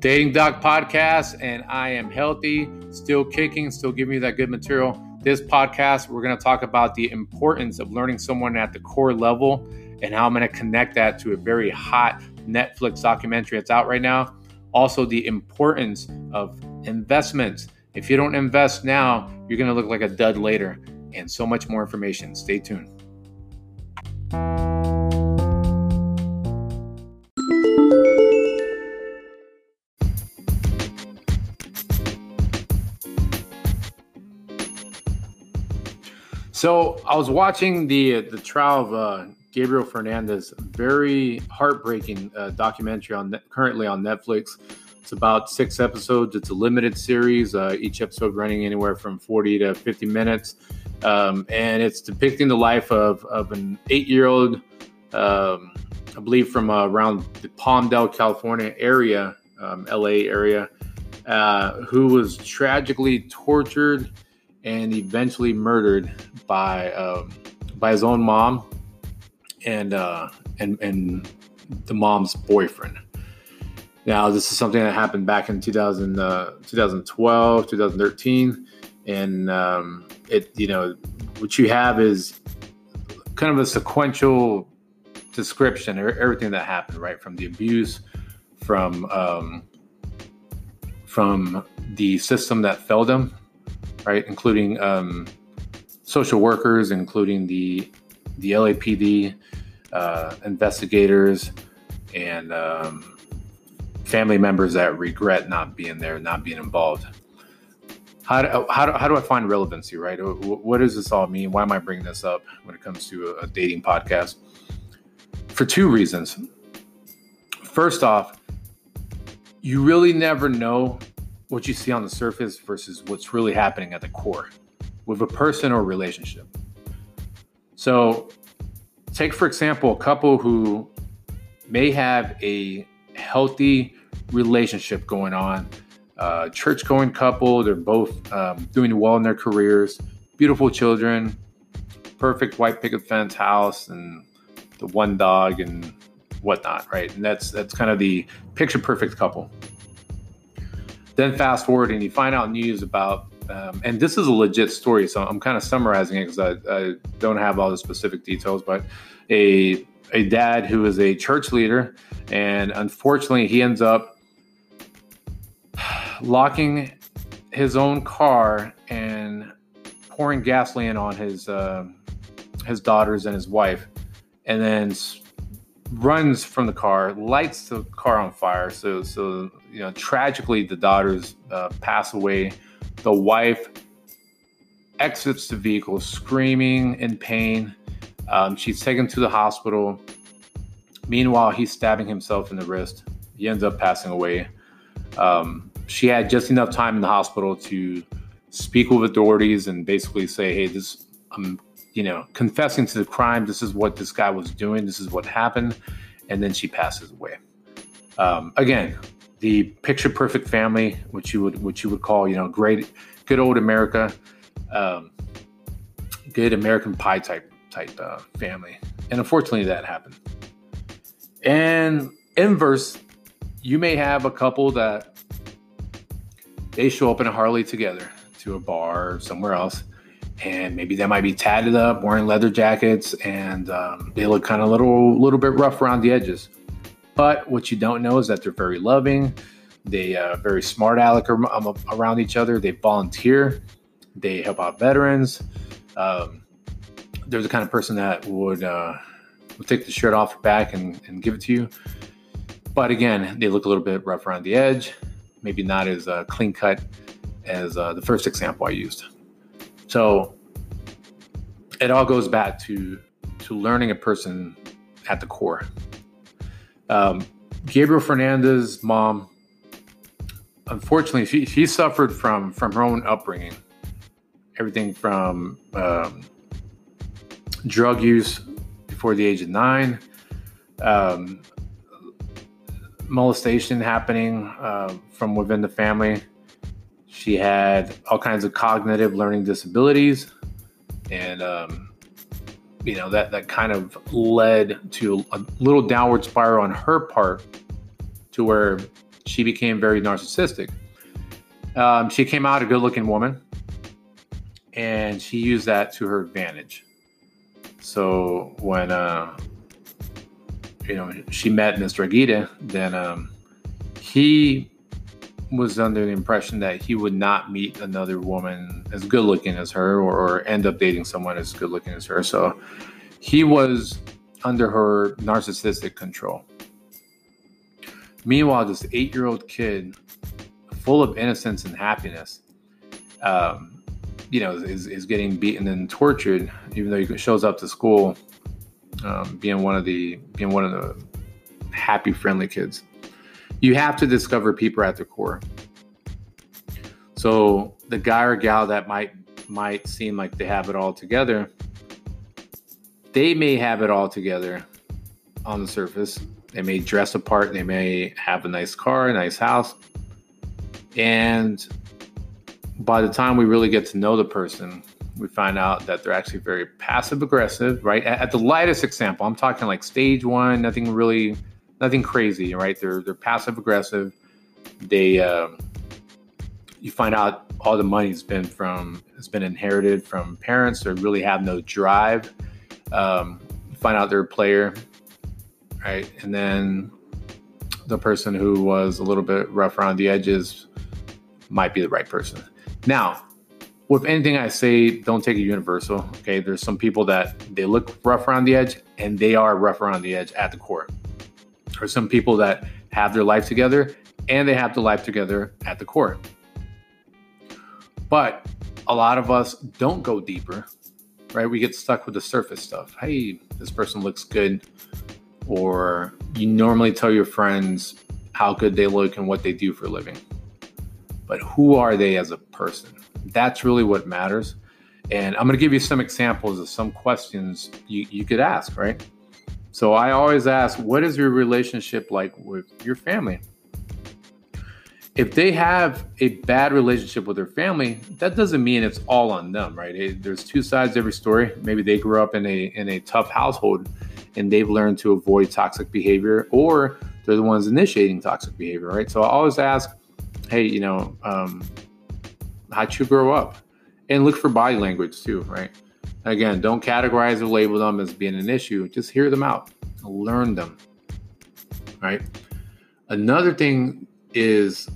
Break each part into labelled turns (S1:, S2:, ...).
S1: Dating Doc Podcast, and I am healthy, still kicking, still giving you that good material. This podcast, we're going to talk about the importance of learning someone at the core level and how I'm going to connect that to a very hot Netflix documentary that's out right now. Also, the importance of investments. If you don't invest now, you're going to look like a dud later, and so much more information. Stay tuned. So I was watching the the trial of uh, Gabriel Fernandez, very heartbreaking uh, documentary on currently on Netflix. It's about six episodes. It's a limited series. Uh, each episode running anywhere from forty to fifty minutes, um, and it's depicting the life of of an eight year old, um, I believe from around the Palmdale, California area, um, L.A. area, uh, who was tragically tortured and eventually murdered by um, by his own mom and uh, and and the mom's boyfriend. Now, this is something that happened back in 2000, uh, 2012, 2013, and um, it you know what you have is kind of a sequential description of everything that happened, right? From the abuse, from um, from the system that failed him, right? Including um, social workers, including the the LAPD uh, investigators, and um, family members that regret not being there, not being involved. How do, how, do, how do I find relevancy, right? What does this all mean? Why am I bringing this up when it comes to a dating podcast? For two reasons. First off, you really never know what you see on the surface versus what's really happening at the core with a person or relationship. So, take for example a couple who may have a healthy relationship going on, uh, church going couple, they're both um, doing well in their careers, beautiful children, perfect white picket fence house, and the one dog and whatnot, right? And that's that's kind of the picture perfect couple. Then fast forward and you find out news about, um, and this is a legit story, so I'm kind of summarizing it because I, I, don't have all the specific details, but a a dad who is a church leader, and unfortunately he ends up locking his own car and pouring gasoline on his uh, his daughters and his wife, and then runs from the car, lights the car on fire. So, so you know, tragically, the daughters uh, pass away. The wife exits the vehicle, screaming in pain. Um, she's taken to the hospital. Meanwhile, he's stabbing himself in the wrist. He ends up passing away. Um, she had just enough time in the hospital to speak with authorities and basically say, "Hey, this I'm you know, confessing to the crime. This is what this guy was doing. This is what happened. And then she passes away. Um, again, the picture perfect family, which you would, which you would call, you know, great, good old America, um, good American pie type, type uh, family. And unfortunately that happened. And inverse, you may have a couple that they show up in a Harley together to a bar or somewhere else and maybe they might be tatted up, wearing leather jackets, and um, they look kind of little little bit rough around the edges. But what you don't know is that they're very loving. They uh, very smart aleck um, around each other. They volunteer. They help out veterans. Um, they're the kind of person that would uh, would take the shirt off your back and, and give it to you. But again, they look a little bit rough around the edge. Maybe not as uh, clean cut as uh, the first example I used. So it all goes back to to learning a person at the core. Um, Gabriel Fernandez's mom, unfortunately, she, she suffered from from her own upbringing. Everything from um, drug use before the age of nine, um, molestation happening uh, from within the family, she had all kinds of cognitive learning disabilities, and um, you know that that kind of led to a little downward spiral on her part, to where she became very narcissistic. Um, she came out a good looking woman and she used that to her advantage. So when uh, you know she met Mr. Aguirre, then um, he was under the impression that he would not meet another woman as good looking as her or, or end up dating someone as good looking as her. So he was under her narcissistic control. Meanwhile, this eight year old kid, full of innocence and happiness, um, you know, is, is getting beaten and tortured, even though he shows up to school, um, being one of the being one of the happy, friendly kids. You have to discover people at their core. So the guy or gal that might might seem like they have it all together, they may have it all together on the surface. They may dress apart, they may have a nice car, a nice house. And by the time we really get to know the person, we find out that they're actually very passive aggressive, right? At the lightest example, I'm talking like stage one, nothing really, nothing crazy, right? They're they're passive aggressive. They, um, you find out all the money's been from has been inherited from parents. They really have no drive um, find out they're a player, right? And then the person who was a little bit rough around the edges might be the right person. Now, with anything I say, don't take it universal. Okay, there's some people that they look rough around the edge and they are rough around the edge at the core. Or some people that have their life together and they have the life together at the court. But a lot of us don't go deeper right? We get stuck with the surface stuff. Hey, this person looks good. Or you normally tell your friends how good they look and what they do for a living. But who are they as a person? That's really what matters. And I'm going to give you some examples of some questions you, you could ask, right? So I always ask, what is your relationship like with your family? if they have a bad relationship with their family, that doesn't mean it's all on them, right? It, there's two sides to every story. Maybe they grew up in a in a tough household and they've learned to avoid toxic behavior, or they're the ones initiating toxic behavior, right? So I always ask, hey, you know, um, how'd you grow up? And look for body language too, right? Again, don't categorize or label them as being an issue. Just hear them out, learn them, right? Another thing is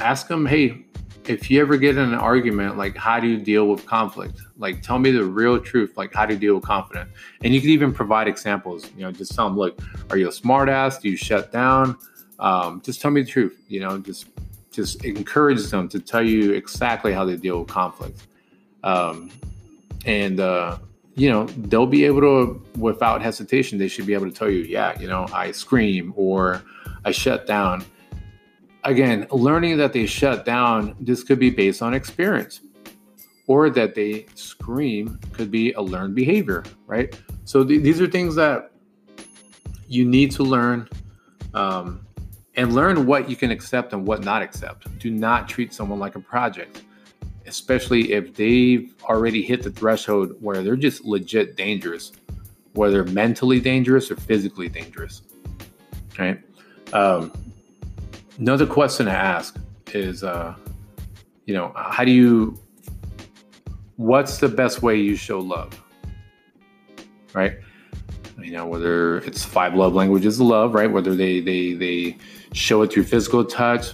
S1: ask them, hey, if you ever get in an argument, like how do you deal with conflict? Like tell me the real truth, like how do you deal with conflict? And you can even provide examples. You know, just tell them, look, are you a smartass? Do you shut down? Um, just tell me the truth. You know, just just encourage them to tell you exactly how they deal with conflict. Um, and uh, you know, they'll be able to, without hesitation, they should be able to tell you, yeah, you know, I scream or I shut down again, learning that they shut down, this could be based on experience, or that they scream could be a learned behavior, right? So th- these are things that you need to learn um, and learn what you can accept and what not accept. Do not treat someone like a project, especially if they've already hit the threshold where they're just legit dangerous, whether mentally dangerous or physically dangerous, right? Um, Another question to ask is, uh, you know, how do you, what's the best way you show love? Right? You know, whether it's five love languages of love, right? Whether they they they show it through physical touch,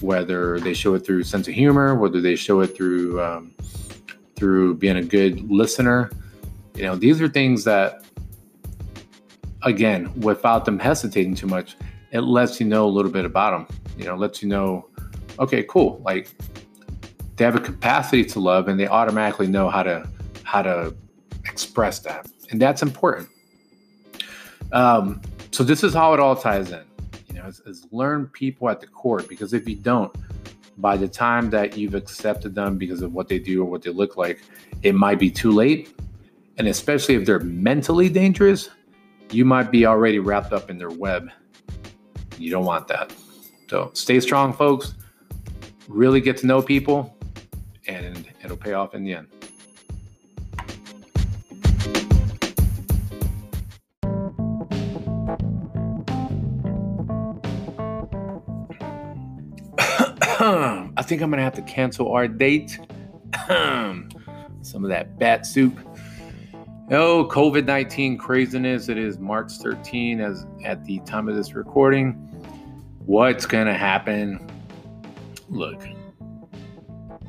S1: whether they show it through sense of humor, whether they show it through um, through being a good listener. You know, these are things that, again, without them hesitating too much, it lets you know a little bit about them. You know, lets you know, okay, cool. Like they have a capacity to love, and they automatically know how to how to express that, and that's important. Um, so this is how it all ties in. Know, is, is learn people at the core because if you don't, by the time that you've accepted them because of what they do or what they look like, it might be too late. And especially if they're mentally dangerous, you might be already wrapped up in their web you don't want that. So stay strong, folks. Really get to know people, and it'll pay off in the end. I think I'm gonna have to cancel our date. Some of that bat soup. Oh, COVID 19 craziness. It is March 13 as at the time of this recording. What's gonna happen? Look,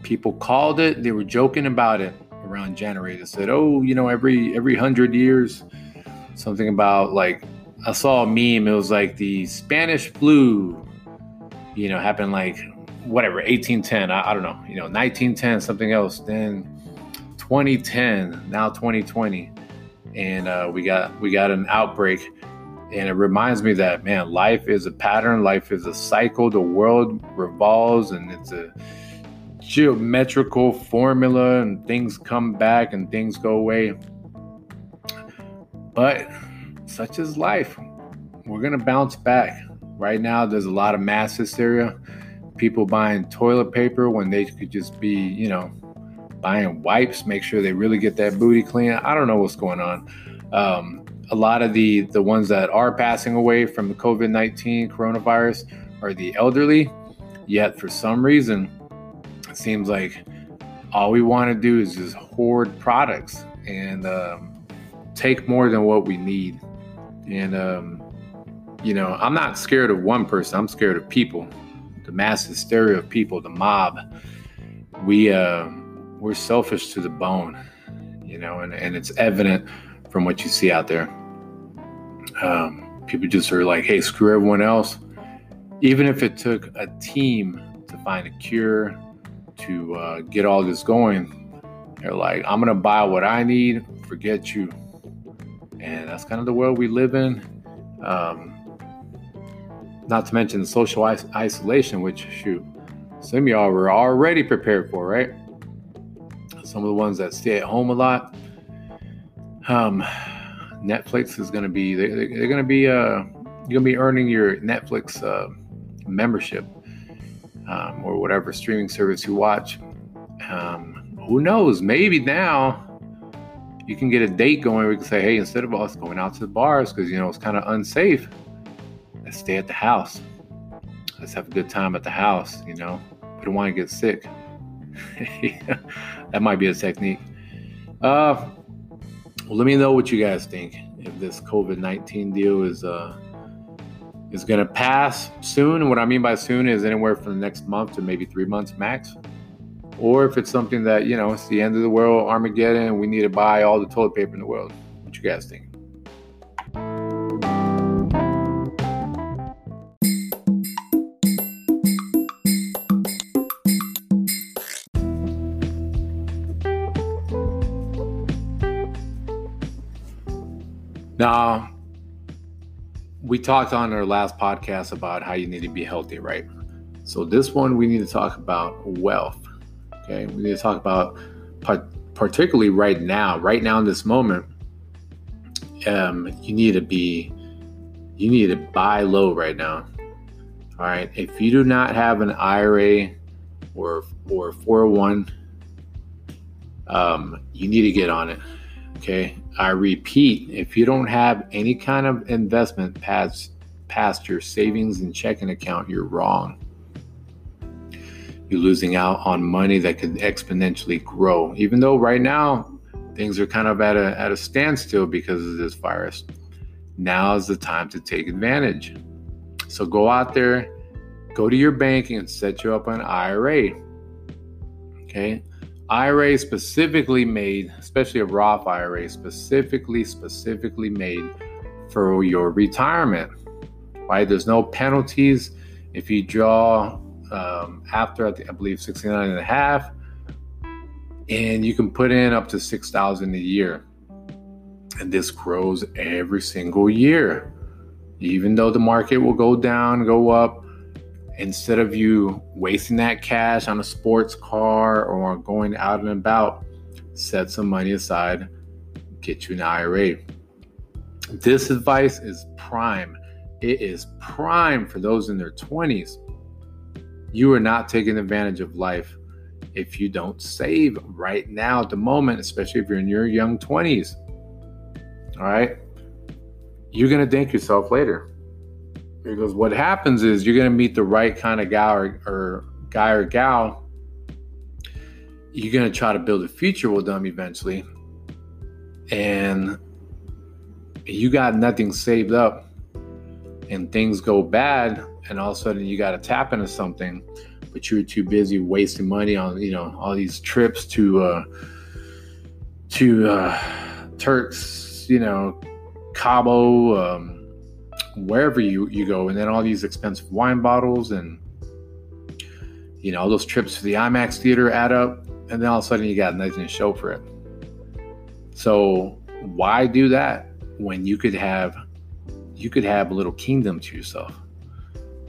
S1: people called it, they were joking about it around January. They said, Oh, you know, every every hundred years, something about like I saw a meme, it was like the Spanish flu, you know, happened like whatever, 1810, I, I don't know, you know, 1910, something else. Then 2010, now 2020. And uh, we got we got an outbreak. And it reminds me that man, life is a pattern, life is a cycle, the world revolves and it's a geometrical formula and things come back and things go away. But such is life. We're to bounce back. Right now, there's a lot of mass hysteria. People buying toilet paper when they could just be, you know, buying wipes, make sure they really get that booty clean. I don't know what's going on. Um, a lot of the the ones that are passing away from the COVID nineteen coronavirus are the elderly. Yet for some reason, it seems like all we want to do is just hoard products and um, take more than what we need. And um, you know, I'm not scared of one person. I'm scared of people, the mass hysteria of people, the mob. We uh, we're selfish to the bone, you know, and, and it's evident from what you see out there. Um, people just are like, hey, screw everyone else. Even if it took a team to find a cure, to uh, get all this going, they're like, I'm to buy what I need, forget you. And that's kind of the world we live in. Um, not to mention the social is- isolation, which, shoot, some of y'all were already prepared for, right? Some of the ones that stay at home a lot. Um, Netflix is going to be, they, are going to be, uh, you're going to be earning your Netflix uh, membership um, or whatever streaming service you watch. Um, who knows? Maybe now you can get a date going. We can say, hey, instead of us going out to the bars because you know it's kind of unsafe, let's stay at the house. Let's have a good time at the house. You know, we don't want to get sick. that might be a technique. Uh, well, let me know what you guys think. If this COVID nineteen deal is uh is going to pass soon. And what I mean by soon is anywhere from the next month to maybe three months max. Or if it's something that, you know, it's the end of the world, Armageddon, we need to buy all the toilet paper in the world. What you guys think? Now, we talked on our last podcast about how you need to be healthy, right? So this one we need to talk about wealth. Okay, we need to talk about particularly right now, right now in this moment. Um, you need to be, you need to buy low right now. All right, if you do not have an IRA or or 401, um, you need to get on it. Okay. I repeat, if you don't have any kind of investment past past your savings and checking account, you're wrong. You're losing out on money that could exponentially grow. Even though right now things are kind of at a at a standstill because of this virus. Now is the time to take advantage. So go out there, go to your bank and set you up an IRA. Okay. IRA specifically made, especially a Roth IRA, specifically, specifically made for your retirement. Right? There's no penalties if you draw um, after, I believe, 69 and a half, and you can put in up to 6,000 a year. And this grows every single year. Even though the market will go down, go up, instead of you wasting that cash on a sports car or going out and about, set some money aside, get you an IRA. This advice is prime. It is prime for those in their 20s. You are not taking advantage of life if you don't save right now at the moment, especially if you're in your young 20s. All right? You're going to thank yourself later. Because what happens is you're going to meet the right kind of guy or, or guy or gal, you're going to try to build a future with them eventually. And you got nothing saved up. And things go bad and all of a sudden you got to tap into something. But you were too busy wasting money on you know all these trips to uh to uh turks you know cabo um wherever you you go and then all these expensive wine bottles and you know those trips to the imax theater add up and then all of a sudden you got nothing to show for it. So why do that when you could have you could have a little kingdom to yourself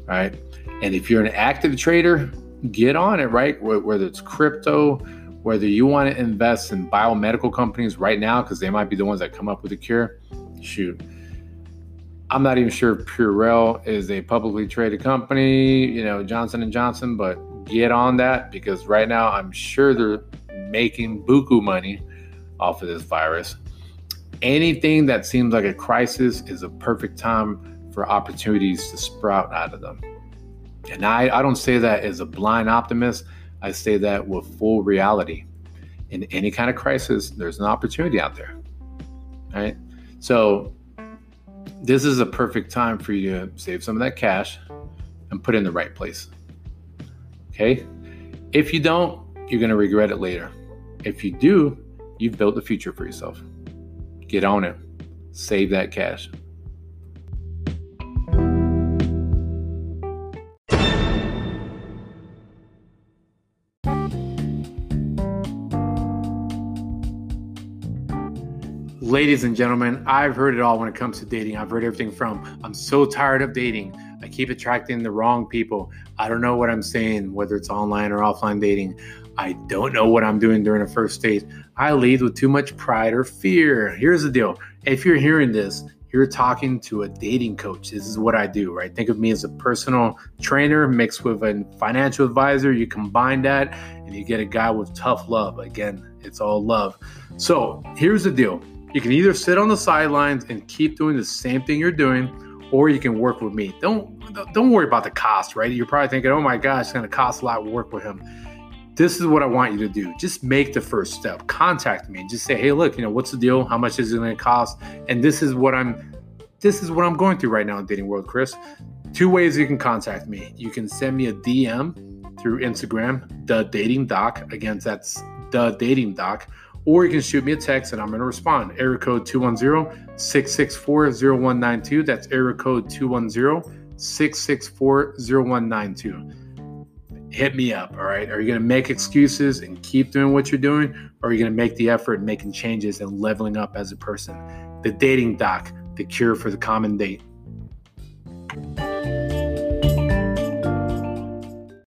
S1: right? And if you're an active trader get on it right? Whether it's crypto whether you want to invest in biomedical companies right now because they might be the ones that come up with a cure shoot i'm not even sure if purell is a publicly traded company you know johnson and johnson but get on that because right now i'm sure they're making buku money off of this virus anything that seems like a crisis is a perfect time for opportunities to sprout out of them. And I, I don't say that as a blind optimist, I say that with full reality. In any kind of crisis, there's an opportunity out there. Right? So, this is a perfect time for you to save some of that cash and put it in the right place. Okay? If you don't, you're going to regret it later. If you do, you've built the future for yourself. Get on it. Save that cash. Ladies and gentlemen, I've heard it all when it comes to dating. I've heard everything from I'm so tired of dating. I keep attracting the wrong people. I don't know what I'm saying, whether it's online or offline dating. I don't know what I'm doing during a first date. I lead with too much pride or fear. Here's the deal if you're hearing this, you're talking to a dating coach. This is what I do, right? Think of me as a personal trainer mixed with a financial advisor. You combine that and you get a guy with tough love. Again, it's all love. So here's the deal you can either sit on the sidelines and keep doing the same thing you're doing, or you can work with me. Don't don't worry about the cost, right? You're probably thinking, "Oh my gosh, it's to cost a lot to work with him." this is what I want you to do. Just make the first step. Contact me. Just say, hey, look, you know, what's the deal? How much is it to cost? And this is what I'm this is what I'm going through right now in dating world, Chris. Two ways you can contact me. You can send me a DM through Instagram, the dating doc. Again, that's the dating doc. Or you can shoot me a text and I'm going to respond. Area code 210 664 0192. That's area code 210 664 0192 hit me up. All right. Are you going to make excuses and keep doing what you're doing? Or are you going to make the effort and making changes and leveling up as a person? The dating doc, the cure for the common date.